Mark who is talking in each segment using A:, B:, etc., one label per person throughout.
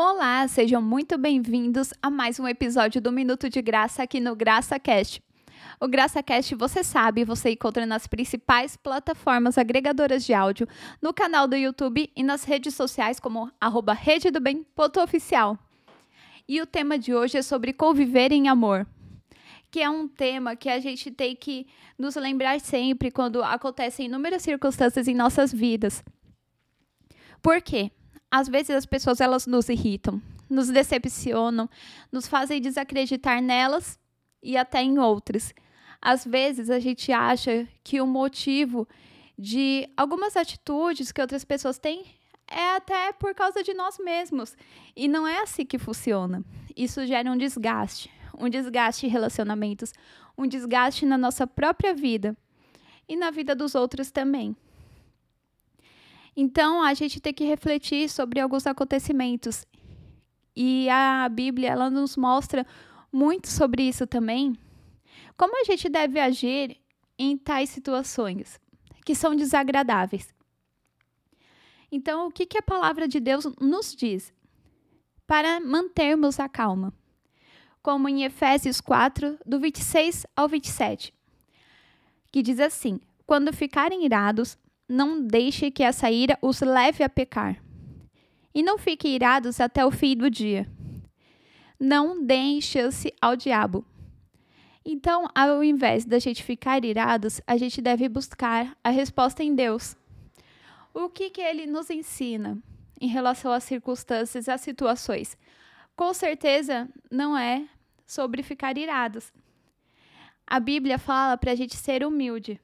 A: Olá, sejam muito bem-vindos a mais um episódio do Minuto de Graça aqui no GraçaCast. O GraçaCast, você sabe, você encontra nas principais plataformas agregadoras de áudio, no canal do YouTube e nas redes sociais como arroba rede do bem, oficial. E o tema de hoje é sobre conviver em amor, que é um tema que a gente tem que nos lembrar sempre quando acontecem inúmeras circunstâncias em nossas vidas. Por quê? Às vezes as pessoas elas nos irritam, nos decepcionam, nos fazem desacreditar nelas e até em outras. Às vezes a gente acha que o motivo de algumas atitudes que outras pessoas têm é até por causa de nós mesmos. E não é assim que funciona. Isso gera um desgaste, um desgaste em relacionamentos, um desgaste na nossa própria vida e na vida dos outros também. Então, a gente tem que refletir sobre alguns acontecimentos. E a Bíblia, ela nos mostra muito sobre isso também. Como a gente deve agir em tais situações que são desagradáveis. Então, o que, que a palavra de Deus nos diz? Para mantermos a calma. Como em Efésios 4, do 26 ao 27, que diz assim: Quando ficarem irados, não deixe que essa ira os leve a pecar. E não fiquem irados até o fim do dia. Não deem chance ao diabo. Então, ao invés da gente ficar irados, a gente deve buscar a resposta em Deus. O que, que ele nos ensina em relação às circunstâncias, às situações? Com certeza não é sobre ficar irados. A Bíblia fala para a gente ser humilde.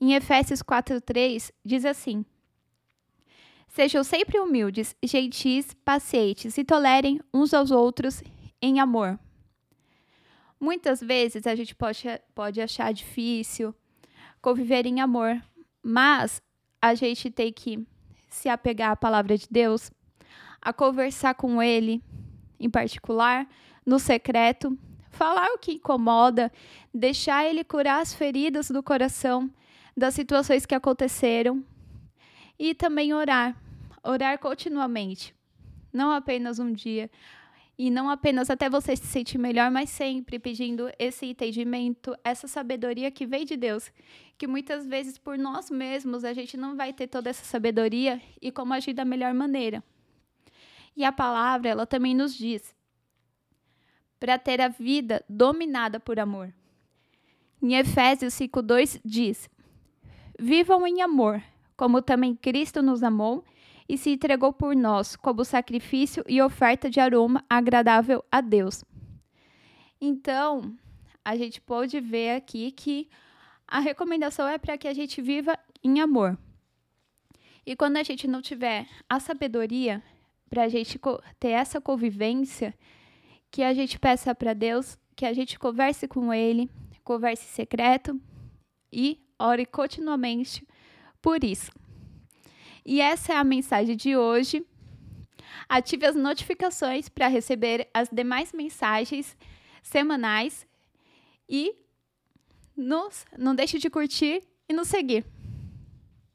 A: Em Efésios 4:3 diz assim: Sejam sempre humildes, gentis, pacientes e tolerem uns aos outros em amor. Muitas vezes a gente pode, pode achar difícil conviver em amor, mas a gente tem que se apegar à palavra de Deus, a conversar com Ele, em particular, no secreto, falar o que incomoda, deixar Ele curar as feridas do coração das situações que aconteceram e também orar, orar continuamente, não apenas um dia e não apenas até você se sentir melhor, mas sempre pedindo esse entendimento, essa sabedoria que vem de Deus, que muitas vezes por nós mesmos a gente não vai ter toda essa sabedoria e como agir da melhor maneira. E a palavra, ela também nos diz para ter a vida dominada por amor. Em Efésios 5:2 diz: Vivam em amor, como também Cristo nos amou e se entregou por nós como sacrifício e oferta de aroma agradável a Deus. Então, a gente pode ver aqui que a recomendação é para que a gente viva em amor. E quando a gente não tiver a sabedoria para a gente ter essa convivência, que a gente peça para Deus, que a gente converse com Ele, converse secreto e ore continuamente por isso. E essa é a mensagem de hoje. Ative as notificações para receber as demais mensagens semanais e nos, não deixe de curtir e nos seguir.